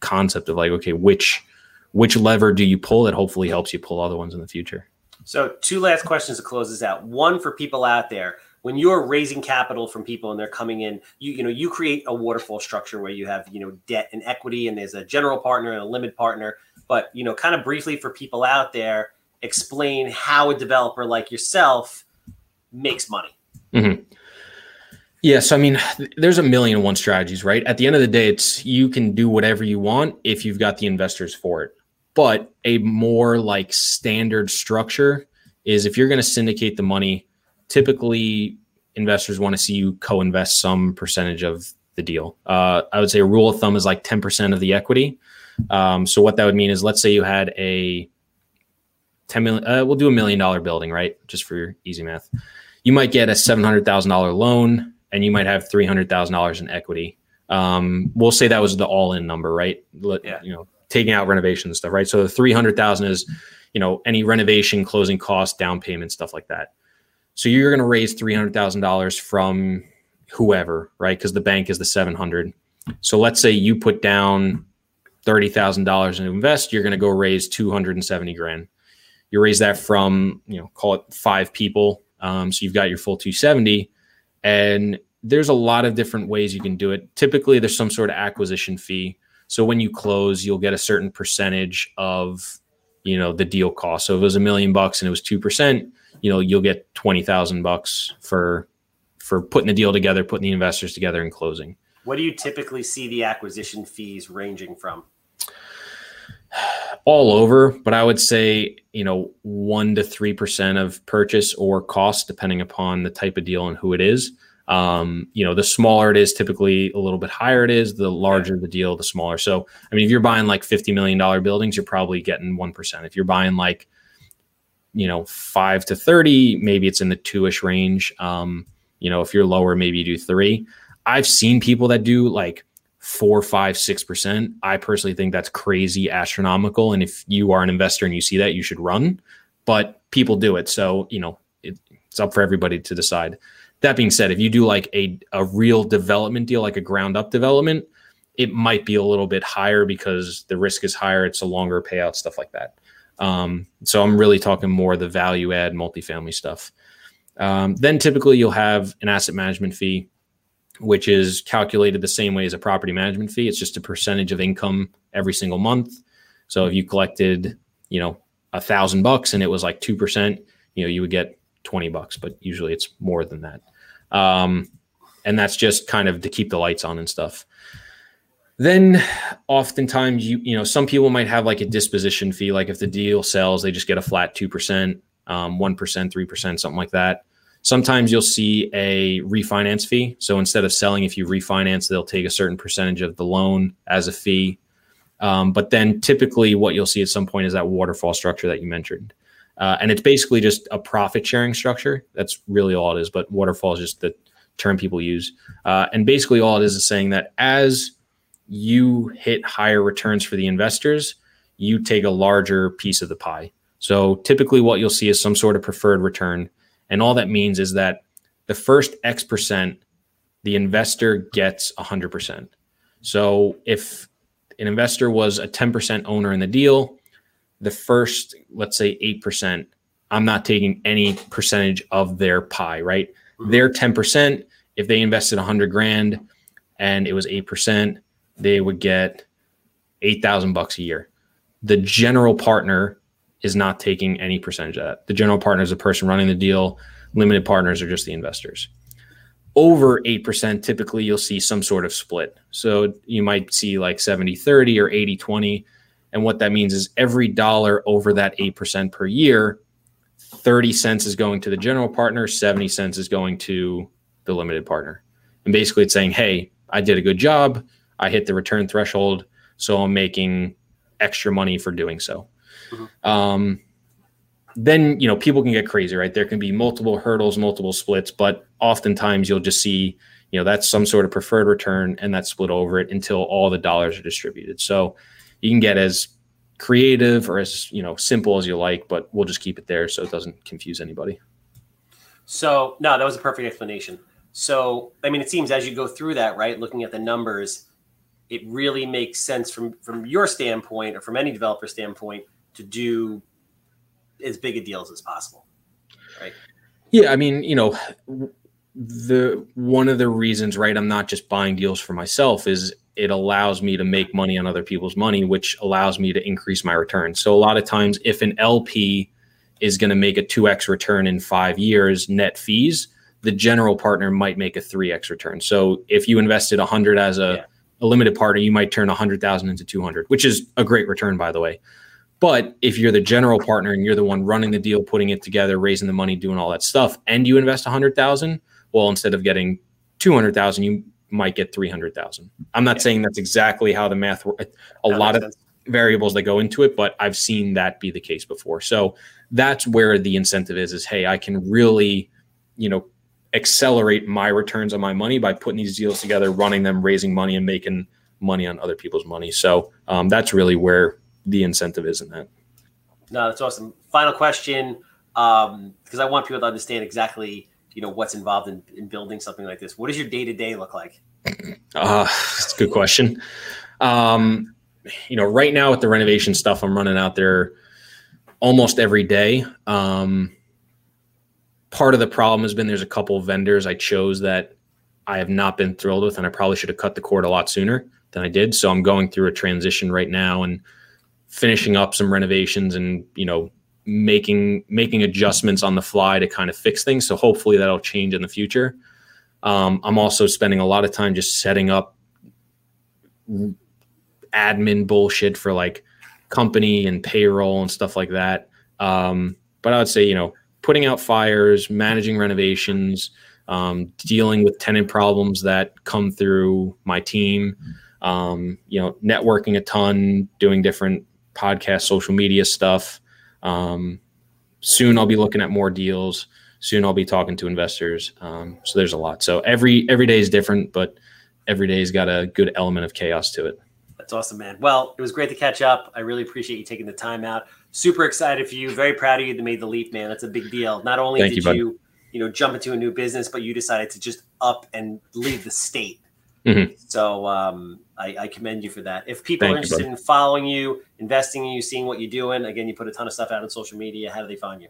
concept of like okay, which which lever do you pull that hopefully helps you pull other ones in the future. So two last questions to close this out. One for people out there when you're raising capital from people and they're coming in, you you know you create a waterfall structure where you have you know debt and equity, and there's a general partner and a limit partner. But you know, kind of briefly for people out there, explain how a developer like yourself makes money. Mm-hmm. Yeah, so I mean, there's a million and one strategies, right? At the end of the day, it's you can do whatever you want if you've got the investors for it. But a more like standard structure is if you're going to syndicate the money, typically investors want to see you co-invest some percentage of the deal. Uh, I would say a rule of thumb is like 10% of the equity. Um, so what that would mean is, let's say you had a 10 million, uh, we'll do a million dollar building, right? Just for easy math. You might get a $700,000 loan and you might have $300,000 in equity. Um, we'll say that was the all in number, right? Let, yeah. You know, taking out renovation and stuff, right? So the 300,000 is, you know, any renovation, closing costs, down payment, stuff like that. So you're going to raise $300,000 from whoever, right? Because the bank is the 700. So let's say you put down $30,000 and invest, you're going to go raise 270 grand. You raise that from, you know, call it five people. Um, so you've got your full 270 and there's a lot of different ways you can do it. Typically there's some sort of acquisition fee. So when you close, you'll get a certain percentage of, you know, the deal cost. So if it was a million bucks and it was 2%, you know you'll get 20,000 bucks for for putting the deal together, putting the investors together and closing. What do you typically see the acquisition fees ranging from? All over, but I would say, you know, 1 to 3% of purchase or cost depending upon the type of deal and who it is. Um, you know, the smaller it is, typically a little bit higher it is. The larger the deal, the smaller. So, I mean, if you're buying like $50 million buildings, you're probably getting 1%. If you're buying like you know, five to 30, maybe it's in the two ish range. Um, you know, if you're lower, maybe you do three. I've seen people that do like four, five, six percent. I personally think that's crazy astronomical. And if you are an investor and you see that, you should run. But people do it. So, you know, it, it's up for everybody to decide. That being said, if you do like a, a real development deal, like a ground up development, it might be a little bit higher because the risk is higher. It's a longer payout, stuff like that. Um, so I'm really talking more the value add multifamily stuff. Um, then typically you'll have an asset management fee, which is calculated the same way as a property management fee. It's just a percentage of income every single month. So if you collected, you know, a thousand bucks and it was like two percent, you know, you would get twenty bucks, but usually it's more than that. Um, and that's just kind of to keep the lights on and stuff. Then oftentimes you you know some people might have like a disposition fee like if the deal sells they just get a flat 2%, um, 1%, 3%, something like that. Sometimes you'll see a refinance fee. So instead of selling if you refinance they'll take a certain percentage of the loan as a fee. Um, but then typically what you'll see at some point is that waterfall structure that you mentioned. Uh, and it's basically just a profit sharing structure. That's really all it is. But waterfall is just the term people use. Uh, and basically all it is is saying that as you hit higher returns for the investors, you take a larger piece of the pie. So typically, what you'll see is some sort of preferred return. And all that means is that the first X percent, the investor gets 100%. So if an investor was a 10% owner in the deal, the first, let's say 8%, I'm not taking any percentage of their pie, right? Mm-hmm. Their 10%, if they invested 100 grand and it was 8%, they would get 8,000 bucks a year. The general partner is not taking any percentage of that. The general partner is the person running the deal. Limited partners are just the investors. Over 8%, typically you'll see some sort of split. So you might see like 70 30 or 80 20. And what that means is every dollar over that 8% per year, 30 cents is going to the general partner, 70 cents is going to the limited partner. And basically it's saying, hey, I did a good job. I hit the return threshold, so I'm making extra money for doing so. Mm-hmm. Um, then you know people can get crazy, right? There can be multiple hurdles, multiple splits, but oftentimes you'll just see you know that's some sort of preferred return and that's split over it until all the dollars are distributed. So you can get as creative or as you know simple as you like, but we'll just keep it there so it doesn't confuse anybody. So no, that was a perfect explanation. So I mean, it seems as you go through that, right, looking at the numbers, it really makes sense from from your standpoint or from any developer standpoint to do as big a deals as possible, right? Yeah, I mean, you know, the one of the reasons, right, I'm not just buying deals for myself is it allows me to make money on other people's money, which allows me to increase my return. So a lot of times, if an LP is going to make a 2x return in five years net fees, the general partner might make a 3x return. So if you invested 100 as a, yeah. a limited partner, you might turn 100,000 into 200, which is a great return, by the way. But if you're the general partner and you're the one running the deal, putting it together, raising the money, doing all that stuff, and you invest 100,000, well, instead of getting 200,000, you might get 300,000. I'm not yeah. saying that's exactly how the math works. A that lot of sense. variables that go into it, but I've seen that be the case before. So that's where the incentive is, is, hey, I can really, you know, accelerate my returns on my money by putting these deals together, running them, raising money and making money on other people's money. So um, that's really where the incentive is in that. No, that's awesome. Final question, because um, I want people to understand exactly you know what's involved in, in building something like this. What does your day-to-day look like? Uh that's a good question. Um you know right now with the renovation stuff i'm running out there almost every day. Um part of the problem has been there's a couple of vendors i chose that i have not been thrilled with and i probably should have cut the cord a lot sooner than i did. So i'm going through a transition right now and finishing up some renovations and you know making making adjustments on the fly to kind of fix things. So hopefully that'll change in the future. Um, I'm also spending a lot of time just setting up admin bullshit for like company and payroll and stuff like that. Um, but I would say, you know, putting out fires, managing renovations, um, dealing with tenant problems that come through my team, um, you know, networking a ton, doing different podcast, social media stuff. Um, soon I'll be looking at more deals. Soon I'll be talking to investors. Um, so there's a lot. So every every day is different, but every day's got a good element of chaos to it. That's awesome, man. Well, it was great to catch up. I really appreciate you taking the time out. Super excited for you. Very proud of you that made the leap, man. That's a big deal. Not only Thank did you, you, you know, jump into a new business, but you decided to just up and leave the state. Mm-hmm. So um, I, I, commend you for that. If people Thank are interested you, in following you, investing in you, seeing what you're doing, again, you put a ton of stuff out on social media. How do they find you?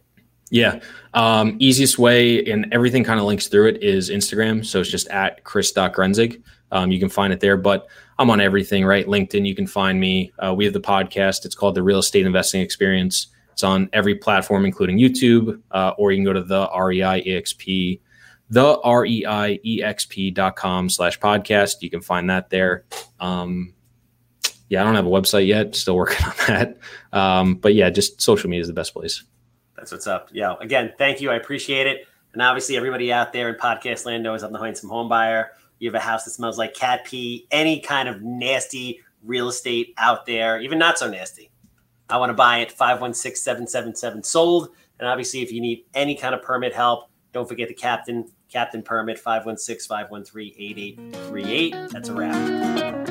Yeah. Um, easiest way, and everything kind of links through it, is Instagram. So it's just at chris.grenzig. Um, you can find it there, but I'm on everything, right? LinkedIn, you can find me. Uh, we have the podcast. It's called The Real Estate Investing Experience. It's on every platform, including YouTube, uh, or you can go to the REI EXP the R-E-I-E-X-P dot com slash podcast. You can find that there. Um, yeah, I don't have a website yet. Still working on that. Um, but yeah, just social media is the best place. That's what's up. Yeah. Again, thank you. I appreciate it. And obviously, everybody out there in podcast land knows I'm the handsome home buyer. You have a house that smells like cat pee, any kind of nasty real estate out there, even not so nasty. I want to buy it 516 777 sold. And obviously, if you need any kind of permit help, don't forget the captain Captain Permit 516 513 8838. That's a wrap.